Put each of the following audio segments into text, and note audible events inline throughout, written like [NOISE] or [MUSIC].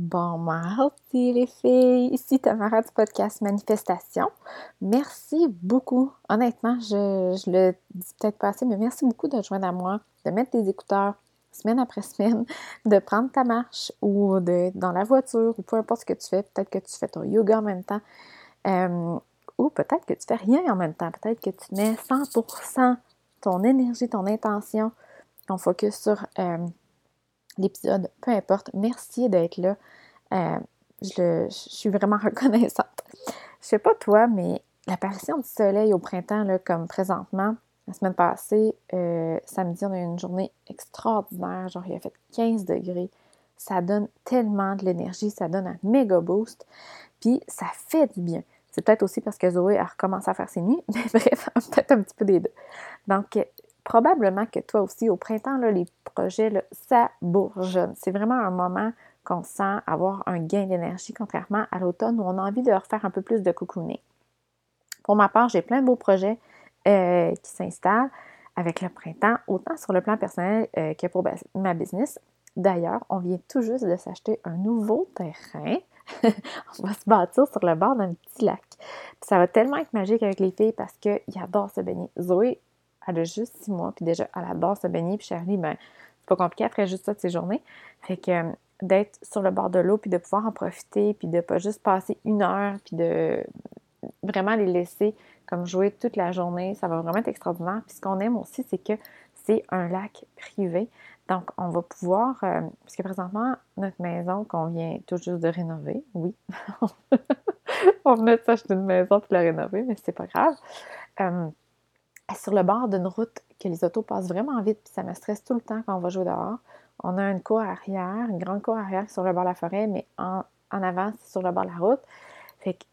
Bon mardi les filles, ici Tamara du podcast Manifestation. Merci beaucoup. Honnêtement, je, je le dis peut-être pas assez, mais merci beaucoup de joindre à moi, de mettre des écouteurs semaine après semaine, de prendre ta marche ou de dans la voiture ou peu importe ce que tu fais. Peut-être que tu fais ton yoga en même temps euh, ou peut-être que tu fais rien en même temps. Peut-être que tu mets 100% ton énergie, ton intention, ton focus sur euh, l'épisode, peu importe. Merci d'être là. Euh, je, suis vraiment [LAUGHS] reconnaissante. Je sais pas toi, mais l'apparition du soleil au printemps, là, comme présentement, la semaine passée, euh, samedi, on a eu une journée extraordinaire. Genre, il a fait 15 degrés. Ça donne tellement de l'énergie, ça donne un méga boost. Puis, ça fait du bien. C'est peut-être aussi parce que Zoé a recommencé à faire ses nuits, [LAUGHS] mais bref, [LAUGHS] peut-être un petit peu des deux. Donc, probablement que toi aussi, au printemps, là, les projets, ça bourgeonne. C'est vraiment un moment qu'on sent avoir un gain d'énergie, contrairement à l'automne où on a envie de refaire un peu plus de cocooning. Pour ma part, j'ai plein de beaux projets euh, qui s'installent avec le printemps, autant sur le plan personnel euh, que pour ma business. D'ailleurs, on vient tout juste de s'acheter un nouveau terrain. [LAUGHS] on va se bâtir sur le bord d'un petit lac. ça va tellement être magique avec les filles parce qu'ils adorent se baigner. Zoé elle a juste six mois, puis déjà, elle adore se baigner. Puis Charlie, ben, c'est pas compliqué, après juste ça de ses journées. Fait que euh, d'être sur le bord de l'eau, puis de pouvoir en profiter, puis de pas juste passer une heure, puis de vraiment les laisser comme jouer toute la journée, ça va vraiment être extraordinaire. Puis ce qu'on aime aussi, c'est que c'est un lac privé. Donc, on va pouvoir, euh, puisque présentement, notre maison qu'on vient tout juste de rénover, oui, [LAUGHS] on venait de s'acheter une maison puis la rénover, mais c'est pas grave. Euh, sur le bord d'une route que les autos passent vraiment vite, puis ça me stresse tout le temps quand on va jouer dehors. On a une cour arrière, une grande cour arrière sur le bord de la forêt, mais en, avant, c'est sur le bord de la route. Fait que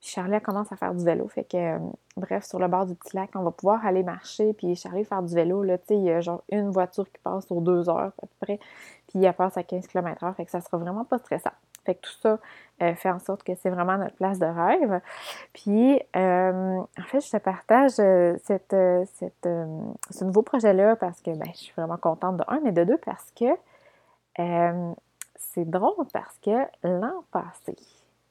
Charlie commence à faire du vélo. Fait que, euh, bref, sur le bord du petit lac, on va pouvoir aller marcher, puis Charlie faire du vélo. Là, tu sais, il y a genre une voiture qui passe aux deux heures à peu près, puis il passe à 15 km/h. Fait que ça sera vraiment pas stressant. Fait que tout ça euh, fait en sorte que c'est vraiment notre place de rêve. Puis, euh, en fait, je te partage euh, ce nouveau projet-là parce que ben, je suis vraiment contente de un, mais de deux parce que c'est drôle parce que l'an passé,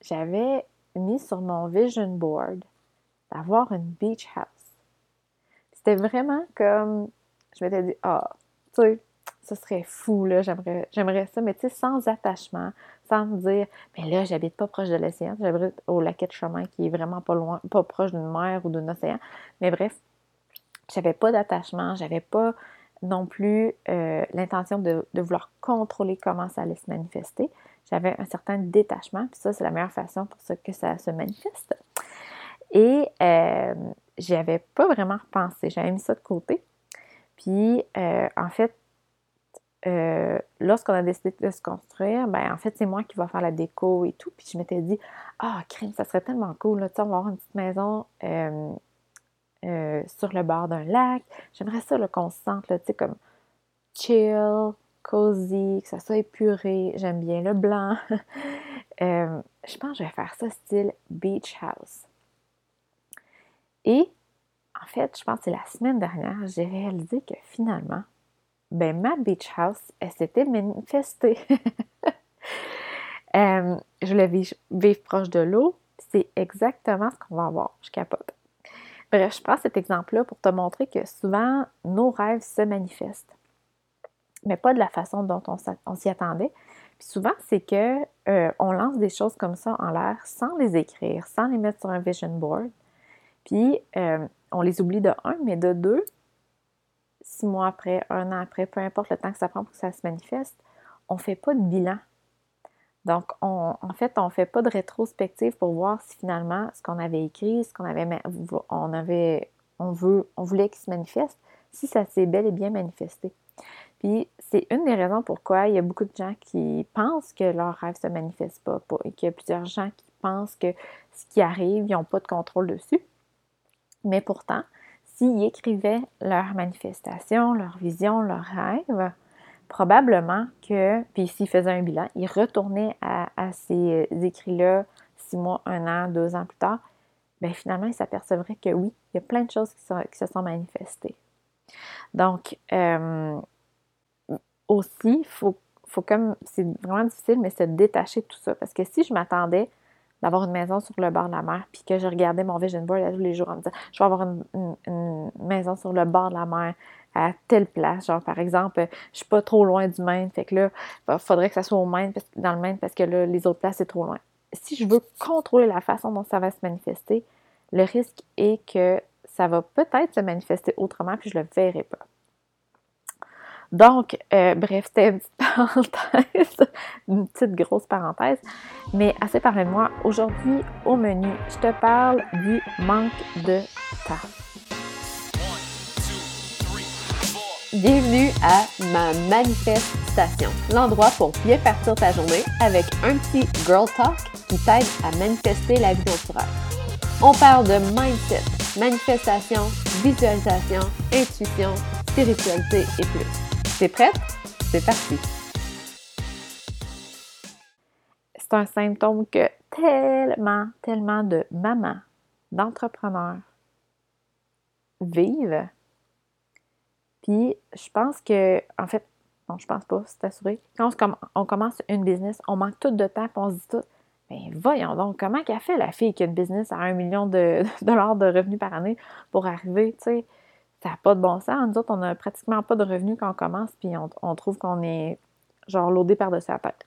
j'avais mis sur mon vision board d'avoir une beach house. C'était vraiment comme, je m'étais dit, ah, tu sais, ce serait fou, là, j'aimerais ça, mais tu sais, sans attachement, sans me dire, mais là, j'habite pas proche de l'océan, j'habite au lac de chemin qui est vraiment pas loin, pas proche d'une mer ou d'un océan. Mais bref, j'avais pas d'attachement, j'avais pas non plus euh, l'intention de, vouloir contrôler comment ça allait se manifester. J'avais un certain détachement, puis ça, c'est la meilleure façon pour ça que ça se manifeste. Et euh, j'y avais pas vraiment repensé, j'avais mis ça de côté. Puis, euh, en fait, euh, lorsqu'on a décidé de se construire, ben en fait, c'est moi qui vais faire la déco et tout. Puis je m'étais dit, ah, crime, ça serait tellement cool, là, on va avoir une petite maison euh, euh, sur le bord d'un lac. J'aimerais ça qu'on se sente, tu sais, comme chill, cozy, que ça soit épuré. J'aime bien le blanc. [LAUGHS] je pense que je vais faire ça style beach house. Et en fait, je pense que c'est la semaine dernière, j'ai réalisé que finalement, ben ma beach house, elle s'était manifestée. [LAUGHS] Euh, je voulais vivre, proche de l'eau, c'est exactement ce qu'on va avoir. Je capote. Bref, je prends cet exemple-là pour te montrer que souvent, nos rêves se manifestent, mais pas de la façon dont on, s'y attendait. Puis souvent, c'est que euh, on lance des choses comme ça en l'air sans les écrire, sans les mettre sur un vision board. Puis euh, on les oublie de un, mais de deux, six mois après, un an après, peu importe le temps que ça prend pour que ça se manifeste, on ne fait pas de bilan. Donc, en fait, on ne fait pas de rétrospective pour voir si finalement ce qu'on avait écrit, ce qu'on avait, on avait, on veut, on voulait qu'il se manifeste, si ça s'est bel et bien manifesté. Puis, c'est une des raisons pourquoi il y a beaucoup de gens qui pensent que leur rêve ne se manifeste pas, et qu'il y a plusieurs gens qui pensent que ce qui arrive, ils n'ont pas de contrôle dessus. Mais pourtant, s'ils écrivaient leur manifestation, leur vision, leur rêve, probablement que, puis s'ils faisaient un bilan, ils retournaient à, ces écrits-là six mois, un an, deux ans plus tard, bien finalement, ils s'apercevraient que oui, il y a plein de choses qui, se sont manifestées. Donc, euh, aussi, il faut comme, c'est vraiment difficile, mais se détacher de tout ça. Parce que si je m'attendais d'avoir une maison sur le bord de la mer, puis que je regardais mon vision board tous les jours en me disant, je vais avoir une, maison sur le bord de la mer à telle place, genre par exemple, je suis pas trop loin du Maine, fait que là, il faudrait que ça soit au Maine, dans le Maine, parce que là, les autres places, c'est trop loin. Si je veux contrôler la façon dont ça va se manifester, le risque est que ça va peut-être se manifester autrement, puis je le verrai pas. Donc, euh, bref, c'était une petite [LAUGHS] parenthèse, une petite grosse parenthèse, mais assez parlé de moi. Aujourd'hui, au menu, je te parle du manque de temps. Bienvenue à ma manifestation, l'endroit pour bien partir ta journée avec un petit girl talk qui t'aide à manifester la vie dont On parle de mindset, manifestation, visualisation, intuition, spiritualité et plus. C'est prête? C'est parti! C'est un symptôme que tellement, tellement de mamans, d'entrepreneurs vivent. Puis, je pense que, en fait, non, je pense pas, c'est assuré. Quand on, commence une business, on manque tout de temps, puis on se dit tout, ben voyons donc, comment qu'a fait la fille qui a une business à un million de [LAUGHS] dollars de revenus par année pour arriver, tu sais? Ça n'a pas de bon sens. Nous autres, on n'a pratiquement pas de revenus quand on commence, puis on, trouve qu'on est genre loadé par-dessus la tête.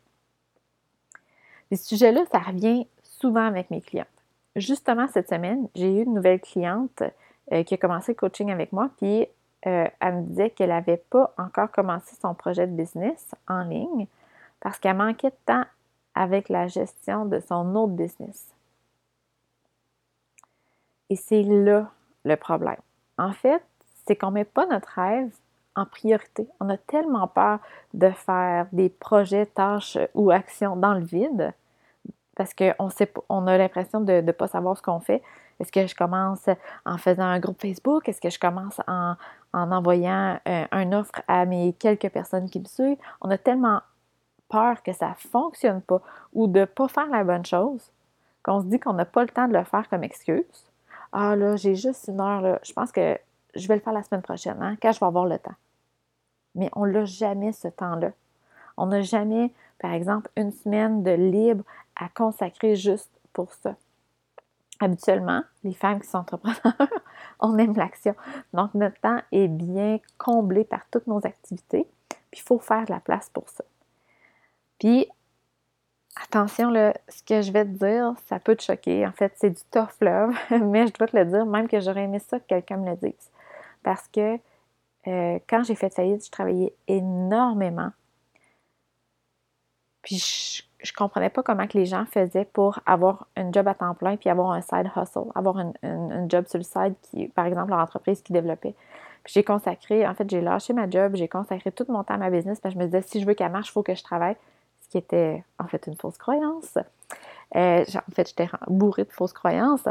Ces sujets-là, ça revient souvent avec mes clientes. Justement, cette semaine, j'ai eu une nouvelle cliente euh, qui a commencé le coaching avec moi, puis euh, elle me disait qu'elle n'avait pas encore commencé son projet de business en ligne parce qu'elle manquait de temps avec la gestion de son autre business. Et c'est là le problème. En fait, c'est qu'on ne met pas notre rêve en priorité. On a tellement peur de faire des projets, tâches ou actions dans le vide parce qu'on on a l'impression de ne pas savoir ce qu'on fait. Est-ce que je commence en faisant un groupe Facebook? Est-ce que je commence en, envoyant euh, un offre à mes quelques personnes qui me suivent? On a tellement peur que ça ne fonctionne pas ou de ne pas faire la bonne chose qu'on se dit qu'on n'a pas le temps de le faire comme excuse. Ah là, j'ai juste une heure, là. je pense que je vais le faire la semaine prochaine, hein, quand je vais avoir le temps. Mais on n'a jamais ce temps-là. On n'a jamais, par exemple, une semaine de libre à consacrer juste pour ça. Habituellement, les femmes qui sont entrepreneurs, [LAUGHS] on aime l'action. Donc, notre temps est bien comblé par toutes nos activités. Puis, il faut faire de la place pour ça. Puis, attention, ce que je vais te dire, ça peut te choquer. En fait, c'est du tough love, [LAUGHS] mais je dois te le dire, même que j'aurais aimé ça que quelqu'un me le dise parce que euh, quand j'ai fait faillite, je travaillais énormément. Puis je, ne comprenais pas comment que les gens faisaient pour avoir un job à temps plein puis avoir un side hustle, avoir un, job sur le side qui, par exemple, leur entreprise qui développait. Puis j'ai consacré, en fait, j'ai lâché ma job, j'ai consacré tout mon temps à ma business parce que je me disais, si je veux qu'elle marche, il faut que je travaille. Ce qui était en fait une fausse croyance. Euh, en fait, j'étais bourrée de fausses croyances.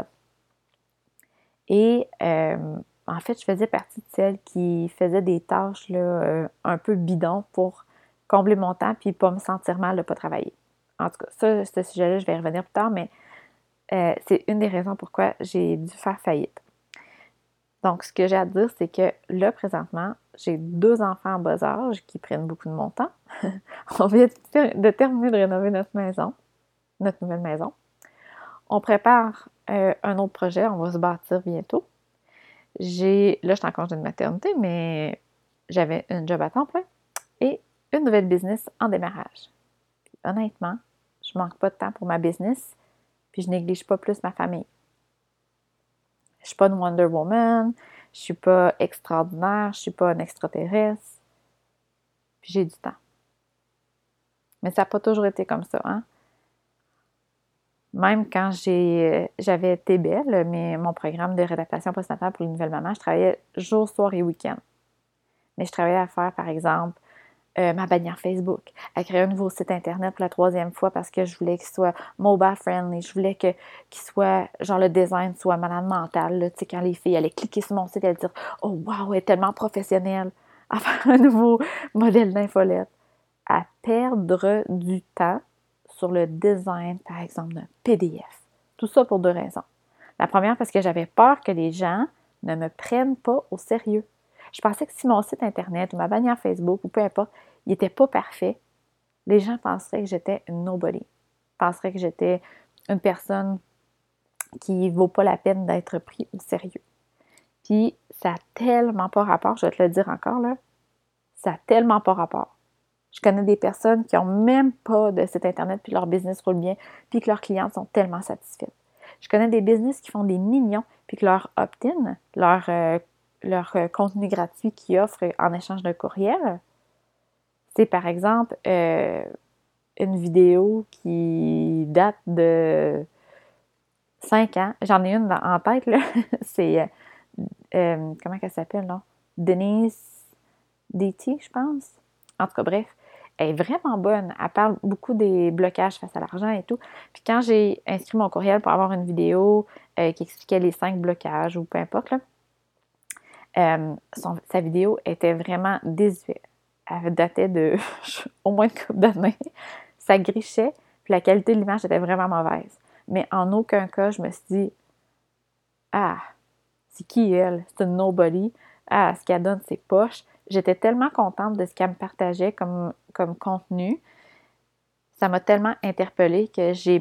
Et euh, en fait, je faisais partie de celles qui faisaient des tâches là, euh, un peu bidons pour combler mon temps puis pas me sentir mal de ne pas travailler. En tout cas, ça, ce sujet-là, je vais y revenir plus tard, mais euh, c'est une des raisons pourquoi j'ai dû faire faillite. Donc, ce que j'ai à dire, c'est que là, présentement, j'ai deux enfants en bas âge qui prennent beaucoup de mon temps. [LAUGHS] On vient de terminer de rénover notre maison, notre nouvelle maison. On prépare euh, un autre projet, on va se bâtir bientôt. J'ai, là, je suis en congé de maternité, mais j'avais un job à temps plein et une nouvelle business en démarrage. honnêtement, je manque pas de temps pour ma business, puis je néglige pas plus ma famille. Je suis pas une Wonder Woman, je suis pas extraordinaire, je suis pas un extraterrestre, puis j'ai du temps. Mais ça n'a pas toujours été comme ça, hein? Même quand euh, j'avais TBL, mais mon programme de réadaptation postnatale pour les nouvelles mamans, je travaillais jour, soir et week-end. Mais je travaillais à faire, par exemple, euh, ma bannière Facebook, à créer un nouveau site Internet pour la troisième fois parce que je voulais qu'il soit mobile friendly. Je voulais que, qu'il soit, genre, le design soit malade mental. Tu quand les filles allaient cliquer sur mon site, elles dire Oh, wow, elle est tellement professionnelle [LAUGHS] à faire un nouveau modèle d'infolette. À perdre du temps sur le design, par exemple, d'un PDF. Tout ça pour deux raisons. La première, parce que j'avais peur que les gens ne me prennent pas au sérieux. Je pensais que si mon site Internet ou ma bannière Facebook ou peu importe, il n'était pas parfait, les gens penseraient que j'étais nobody, penseraient que j'étais une personne qui vaut pas la peine d'être pris au sérieux. Puis ça a tellement pas rapport, je vais te le dire encore là, ça a tellement pas rapport. Je connais des personnes qui ont même pas de site internet puis leur business roule bien puis que leurs clients sont tellement satisfaits. Je connais des business qui font des millions puis que leur opt-in, leur, euh, euh, contenu gratuit qu'ils offrent en échange d'un courriel, c'est par exemple euh, une vidéo qui date de 5 ans. J'en ai une en tête, là. [LAUGHS] c'est. comment elle s'appelle, non? Denise DT, je pense. En tout cas, bref. Elle est vraiment bonne. Elle parle beaucoup des blocages face à l'argent et tout. Puis quand j'ai inscrit mon courriel pour avoir une vidéo euh, qui expliquait les cinq blocages ou peu importe, là, euh, sa vidéo était vraiment désuète. Elle datait de [LAUGHS] au moins une couple d'années. Ça grichait, puis la qualité de l'image était vraiment mauvaise. Mais en aucun cas, je me suis dit Ah, c'est qui elle? C'est une nobody. Ah, ce qu'elle donne, c'est poche j'étais tellement contente de ce qu'elle me partageait comme, comme contenu. Ça m'a tellement interpellée que j'ai,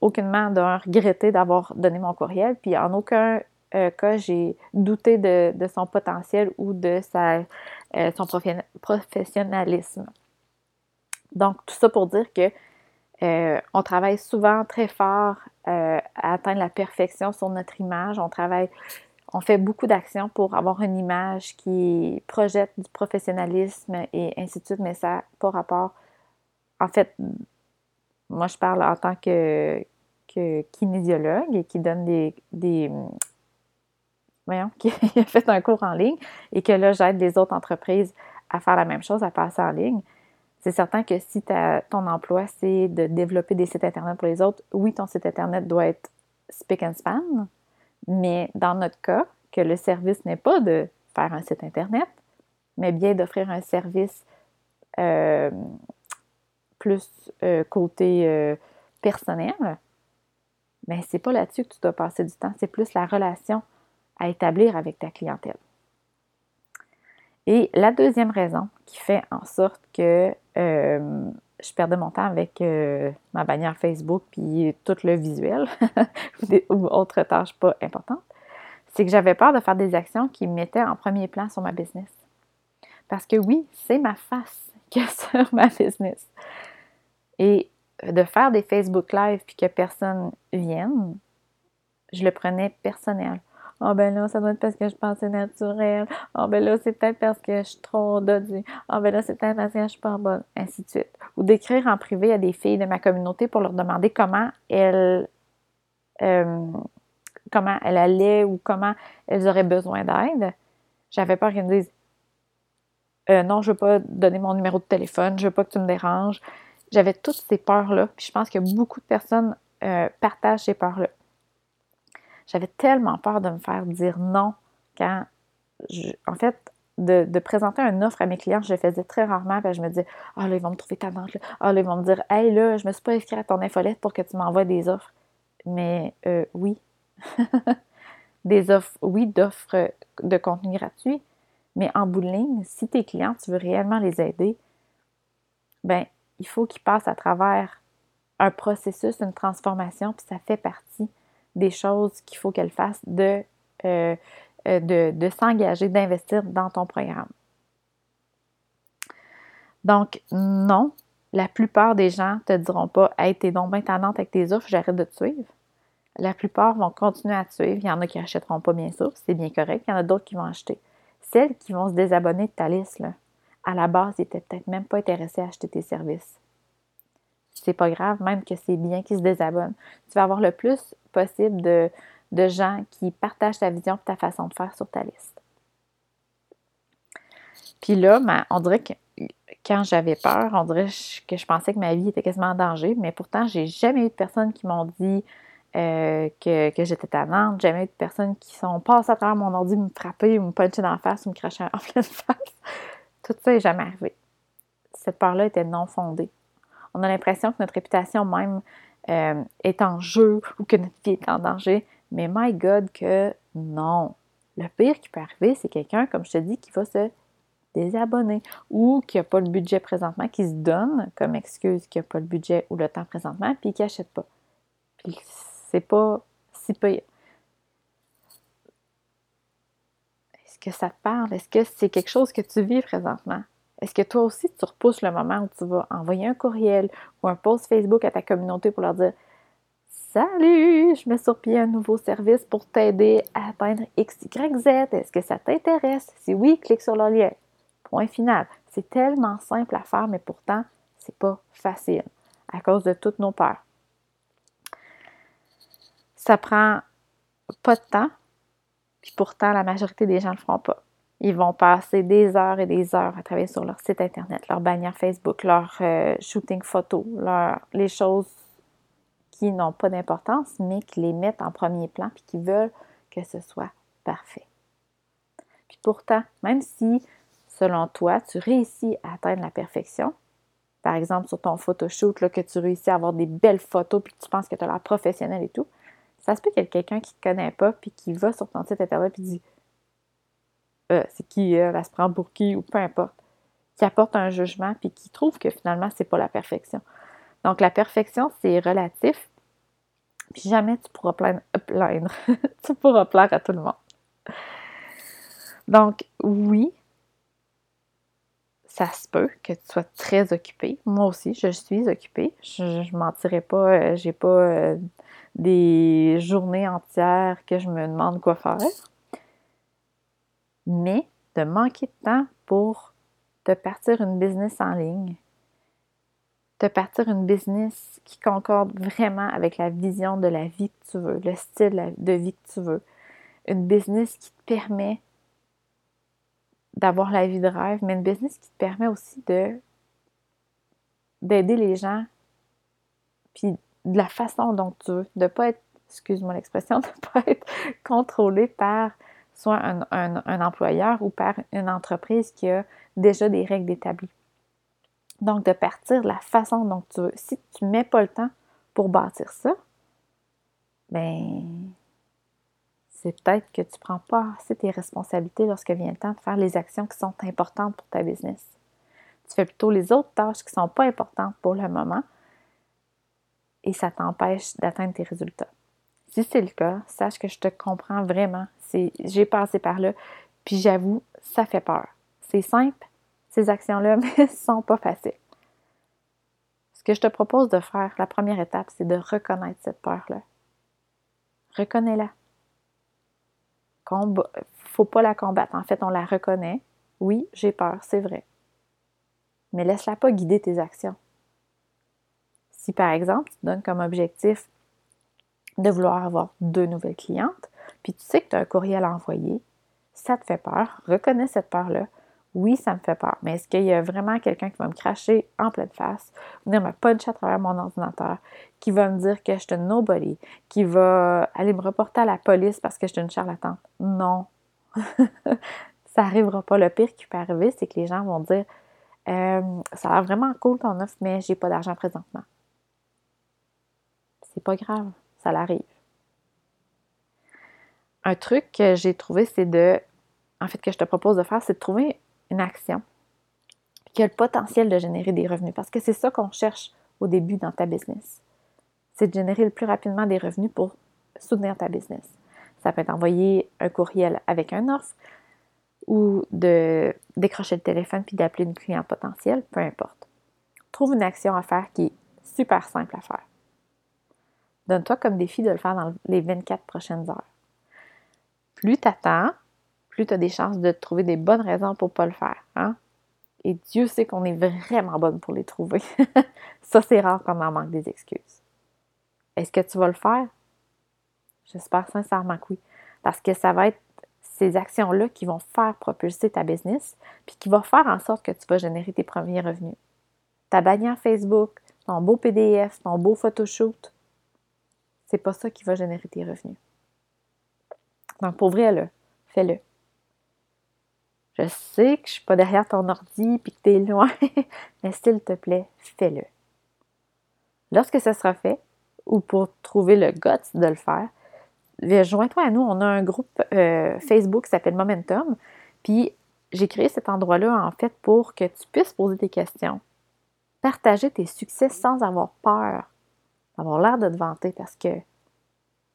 aucunement regretté d'avoir donné mon courriel. Puis en aucun euh, cas, j'ai douté de, son potentiel ou de sa, euh, son professionnalisme. Donc, tout ça pour dire que euh, on travaille souvent très fort à atteindre la perfection sur notre image. On travaille on fait beaucoup d'actions pour avoir une image qui projette du professionnalisme et ainsi de suite, mais ça pas rapport. En fait, moi, je parle en tant que, kinésiologue et qui donne des, des voyons, [LAUGHS] qui a fait un cours en ligne et que là, j'aide les autres entreprises à faire la même chose, à passer en ligne. C'est certain que si ton emploi, c'est de développer des sites Internet pour les autres, oui, ton site Internet doit être spick and span, mais dans notre cas, que le service n'est pas de faire un site Internet, mais bien d'offrir un service euh, plus euh, côté euh, personnel, mais c'est pas là-dessus que tu dois passer du temps, c'est plus la relation à établir avec ta clientèle. Et la deuxième raison qui fait en sorte que je perdais mon temps avec euh, ma bannière Facebook puis tout le visuel [LAUGHS] ou autres tâches pas importantes, c'est que j'avais peur de faire des actions qui me mettaient en premier plan sur ma business. Parce que oui, c'est ma face [LAUGHS] qui est sur ma business. Et de faire des Facebook Live puis que personne vienne, je le prenais personnel. Ah oh, ben là, ça doit être parce que je pensais naturel. Ah oh, ben là, c'est peut-être parce que je suis trop dodue. Ah oh, ben là, c'est peut-être parce que je suis pas bonne. Ainsi de suite. Ou d'écrire en privé à des filles de ma communauté pour leur demander comment elles, euh, comment elles allaient ou comment elles auraient besoin d'aide. J'avais peur qu'elles me disent euh, non, je veux pas donner mon numéro de téléphone, je veux pas que tu me déranges. J'avais toutes ces peurs-là. Puis je pense que beaucoup de personnes euh, partagent ces peurs-là. J'avais tellement peur de me faire dire non quand, en fait, de, présenter une offre à mes clients, je le faisais très rarement, puis je me disais, ah là, ils vont me trouver tannante, ah là, ils vont me dire, hey là, je me suis pas inscrite à ton infolette pour que tu m'envoies des offres. Mais euh, oui, [LAUGHS] des offres, oui, d'offres de contenu gratuit, mais en bout de ligne, si tes clients, tu veux réellement les aider, ben il faut qu'ils passent à travers un processus, une transformation, puis ça fait partie des choses qu'il faut qu'elle fasse euh, euh, de, s'engager, d'investir dans ton programme. Donc, non, la plupart des gens te diront pas Hey, t'es donc bien tannante avec tes offres, j'arrête de te suivre. La plupart vont continuer à te suivre. Il y en a qui n'achèteront pas, bien sûr, c'est bien correct. Il y en a d'autres qui vont acheter. Celles qui vont se désabonner de ta liste, à la base, ils n'étaient peut-être même pas intéressés à acheter tes services c'est pas grave, même que c'est bien qu'ils se désabonnent. Tu vas avoir le plus possible de, gens qui partagent ta vision et ta façon de faire sur ta liste. Puis là, on dirait que quand j'avais peur, on dirait que je pensais que ma vie était quasiment en danger, mais pourtant, j'ai jamais eu de personnes qui m'ont dit euh, que, que j'étais tannante, jamais eu de personnes qui sont passées à travers mon ordi me frapper me puncher dans face ou me cracher en [LAUGHS] pleine face. Tout ça n'est jamais arrivé. Cette peur-là était non fondée on a l'impression que notre réputation même euh, est en jeu ou que notre vie est en danger. Mais my God, que non. Le pire qui peut arriver, c'est quelqu'un, comme je te dis, qui va se des abonnés ou qui n'a pas le budget présentement, qui se donne comme excuse qu'il n'a pas le budget ou le temps présentement, puis qui n'achète pas. Puis c'est pas si pire. Est-ce que ça te parle? Est-ce que c'est quelque chose que tu vis présentement? Est-ce que toi aussi tu repousses le moment où tu vas envoyer un courriel ou un post Facebook à ta communauté pour leur dire Salut, je mets sur pied un nouveau service pour t'aider à atteindre X, Y, Z. Est-ce que ça t'intéresse? Si oui, clique sur le lien. Point final. C'est tellement simple à faire, mais pourtant, c'est pas facile à cause de toutes nos peurs. Ça prend pas de temps, puis pourtant, la majorité des gens ne le feront pas. Ils vont passer des heures et des heures à travailler sur leur site Internet, leur bannière Facebook, leur euh, shooting photo, les choses qui n'ont pas d'importance, mais qui les mettent en premier plan puis qui veulent que ce soit parfait. Puis pourtant, même si, selon toi, tu réussis à atteindre la perfection, par exemple sur ton photoshoot, là, que tu réussis à avoir des belles photos puis que tu penses que tu as l'air professionnel et tout, ça se peut qu'il y ait quelqu'un qui ne te connaît pas puis qui va sur ton site internet et dit euh, c'est qui elle, elle se prend pour qui ou peu importe, qui apporte un jugement puis qui trouve que finalement c'est pas la perfection. Donc, la perfection, c'est relatif. Puis jamais tu pourras plaindre, plaindre. [LAUGHS] tu pourras plaire à tout le monde. Donc, oui, ça se peut que tu sois très occupé. Moi aussi, je suis occupée. Je ne mentirais pas, euh, j'ai pas euh, des journées entières que je me demande quoi faire. Mais de manquer de temps pour te partir une business en ligne, de partir une business qui concorde vraiment avec la vision de la vie que tu veux, le style de vie que tu veux. Une business qui te permet d'avoir la vie de rêve, mais une business qui te permet aussi de d'aider les gens, puis de la façon dont tu veux, de ne pas être, excuse-moi l'expression, [LAUGHS] de ne pas être contrôlé par soit un, employeur ou par une entreprise qui a déjà des règles établies. Donc, de partir de la façon dont tu veux. Si tu ne mets pas le temps pour bâtir ça, ben c'est peut-être que tu ne prends pas assez tes responsabilités lorsque vient le temps de faire les actions qui sont importantes pour ta business. Tu fais plutôt les autres tâches qui ne sont pas importantes pour le moment et ça t'empêche d'atteindre tes résultats. Si c'est le cas, sache que je te comprends vraiment. J'ai passé par là, puis j'avoue, ça fait peur. C'est simple, ces actions-là, [LAUGHS] mais ne sont pas faciles. Ce que je te propose de faire, la première étape, c'est de reconnaître cette peur-là. Reconnais-la. Ne faut pas la combattre. En fait, on la reconnaît. Oui, j'ai peur, c'est vrai. Mais laisse-la pas guider tes actions. Si par exemple, tu donnes comme objectif de vouloir avoir deux nouvelles clientes, puis tu sais que tu as un courriel à envoyer, ça te fait peur, reconnais cette peur-là, oui, ça me fait peur, mais est-ce qu'il y a vraiment quelqu'un qui va me cracher en pleine face, venir me puncher à travers mon ordinateur, qui va me dire que je suis nobody, qui va aller me reporter à la police parce que je suis une charlatane? Non. [LAUGHS] ça n'arrivera pas. Le pire qui peut arriver, c'est que les gens vont dire euh, Ça a l'air vraiment cool ton offre, mais j'ai pas d'argent présentement. C'est pas grave, ça l'arrive. Un truc que j'ai trouvé, c'est de. En fait, que je te propose de faire, c'est de trouver une action qui a le potentiel de générer des revenus. Parce que c'est ça qu'on cherche au début dans ta business. C'est de générer le plus rapidement des revenus pour soutenir ta business. Ça peut être envoyer un courriel avec un offre ou de décrocher le téléphone puis d'appeler une cliente potentielle, peu importe. Trouve une action à faire qui est super simple à faire. Donne-toi comme défi de le faire dans les 24 prochaines heures. Plus tu attends, plus tu as des chances de trouver des bonnes raisons pour ne pas le faire. Hein? Et Dieu sait qu'on est vraiment bonne pour les trouver. [LAUGHS] ça, c'est rare qu'on en manque des excuses. Est-ce que tu vas le faire? J'espère sincèrement que oui. Parce que ça va être ces actions-là qui vont faire propulser ta business, puis qui vont faire en sorte que tu vas générer tes premiers revenus. Ta bannière Facebook, ton beau PDF, ton beau photoshoot, c'est pas ça qui va générer tes revenus. Donc, pour vrai, là, fais-le. Je sais que je suis pas derrière ton ordi puis que tu es loin, [LAUGHS] mais s'il te plaît, fais-le. Lorsque ce sera fait, ou pour trouver le guts de le faire, joins-toi à nous. On a un groupe euh, Facebook qui s'appelle Momentum. Puis j'ai créé cet endroit-là, en fait, pour que tu puisses poser tes questions, partager tes succès sans avoir peur d'avoir l'air de te vanter parce que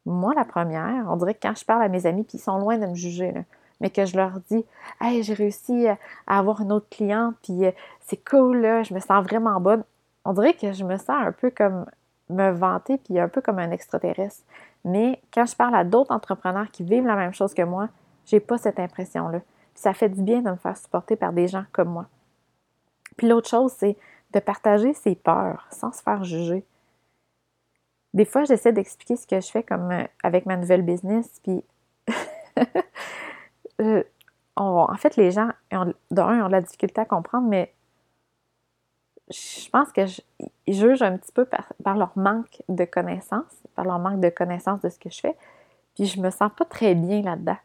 moi, la première, on dirait que quand je parle à mes amis, puis ils sont loin de me juger, mais que je leur dis Hey, j'ai réussi à avoir une autre cliente, puis euh, c'est cool, là, je me sens vraiment bonne. On dirait que je me sens un peu comme me vanter, puis un peu comme un extraterrestre. Mais quand je parle à d'autres entrepreneurs qui vivent la même chose que moi, j'ai pas cette impression-là. Puis ça fait du bien de me faire supporter par des gens comme moi. Puis l'autre chose, c'est de partager ses peurs sans se faire juger. Des fois, j'essaie d'expliquer ce que je fais comme euh, avec ma nouvelle business, puis [LAUGHS] en fait, les gens, d'un, ont de la difficulté à comprendre, mais je pense que jugent un petit peu par, leur manque de connaissances, par leur manque de connaissances de ce que je fais, puis je me sens pas très bien là-dedans.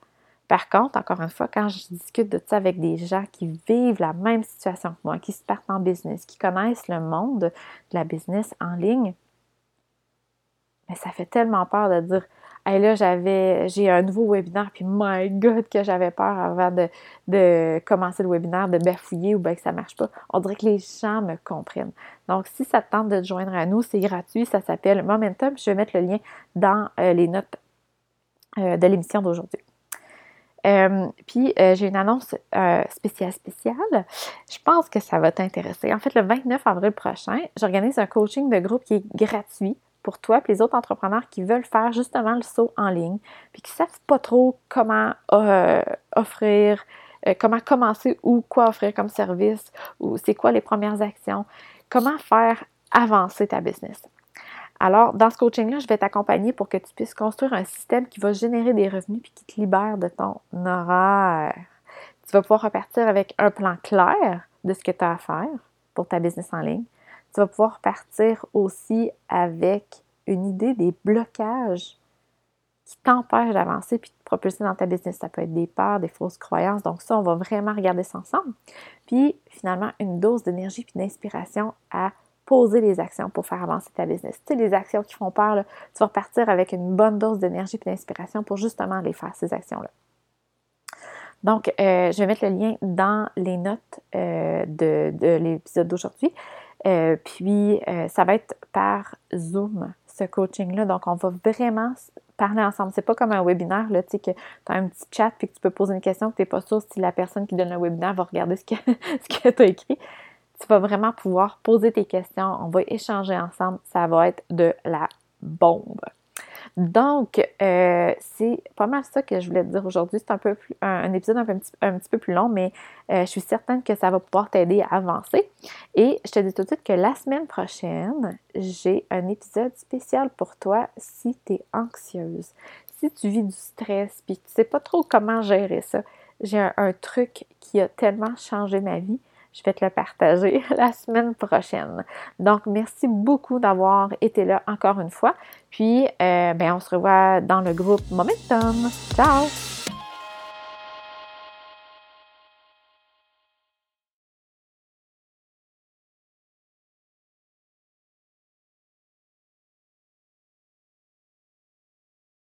Par contre, encore une fois, quand je discute de ça avec des gens qui vivent la même situation que moi, qui se partent en business, qui connaissent le monde de la business en ligne, mais ça fait tellement peur de dire Hey, là, j'avais, j'ai un nouveau webinaire, puis my God, que j'avais peur avant de, commencer le webinaire, de bafouiller ou bien que ça ne marche pas. On dirait que les gens me comprennent. Donc, si ça te tente de te joindre à nous, c'est gratuit. Ça s'appelle Momentum. Je vais mettre le lien dans euh, les notes euh, de l'émission d'aujourd'hui. Euh, puis, j'ai une annonce spéciale spéciale. Je pense que ça va t'intéresser. En fait, le 29 avril prochain, j'organise un coaching de groupe qui est gratuit pour toi et les autres entrepreneurs qui veulent faire justement le saut en ligne, puis qui ne savent pas trop comment euh, offrir, euh, comment commencer ou quoi offrir comme service, ou c'est quoi les premières actions, comment faire avancer ta business. Alors, dans ce coaching-là, je vais t'accompagner pour que tu puisses construire un système qui va générer des revenus puis qui te libère de ton horaire. Tu vas pouvoir repartir avec un plan clair de ce que tu as à faire pour ta business en ligne tu vas pouvoir partir aussi avec une idée des blocages qui t'empêchent d'avancer puis de te propulser dans ta business. Ça peut être des peurs, des fausses croyances. Donc ça, on va vraiment regarder ça ensemble. Puis finalement, une dose d'énergie puis d'inspiration à poser les actions pour faire avancer ta business. Tu sais, les actions qui font peur, tu vas repartir avec une bonne dose d'énergie et d'inspiration pour justement les faire, ces actions-là. Donc, euh, je vais mettre le lien dans les notes euh, de, de l'épisode d'aujourd'hui. Euh, puis, euh, ça va être par Zoom, ce coaching-là. Donc, on va vraiment parler ensemble. C'est pas comme un webinaire, là, tu sais, que tu as un petit chat puis que tu peux poser une question que tu n'es pas sûr si la personne qui donne le webinaire va regarder ce que, [LAUGHS] ce que tu as écrit. Tu vas vraiment pouvoir poser tes questions. On va échanger ensemble. Ça va être de la bombe. Donc, euh, c'est pas mal ça que je voulais te dire aujourd'hui. C'est un peu plus, un, épisode un, petit, peu plus long, mais euh, je suis certaine que ça va pouvoir t'aider à avancer. Et je te dis tout de suite que la semaine prochaine, j'ai un épisode spécial pour toi si tu es anxieuse. Si tu vis du stress puis tu sais pas trop comment gérer ça, j'ai un truc qui a tellement changé ma vie je vais te le partager [LAUGHS] la semaine prochaine. Donc, merci beaucoup d'avoir été là encore une fois. Puis, euh, ben, on se revoit dans le groupe Momentum. Ciao!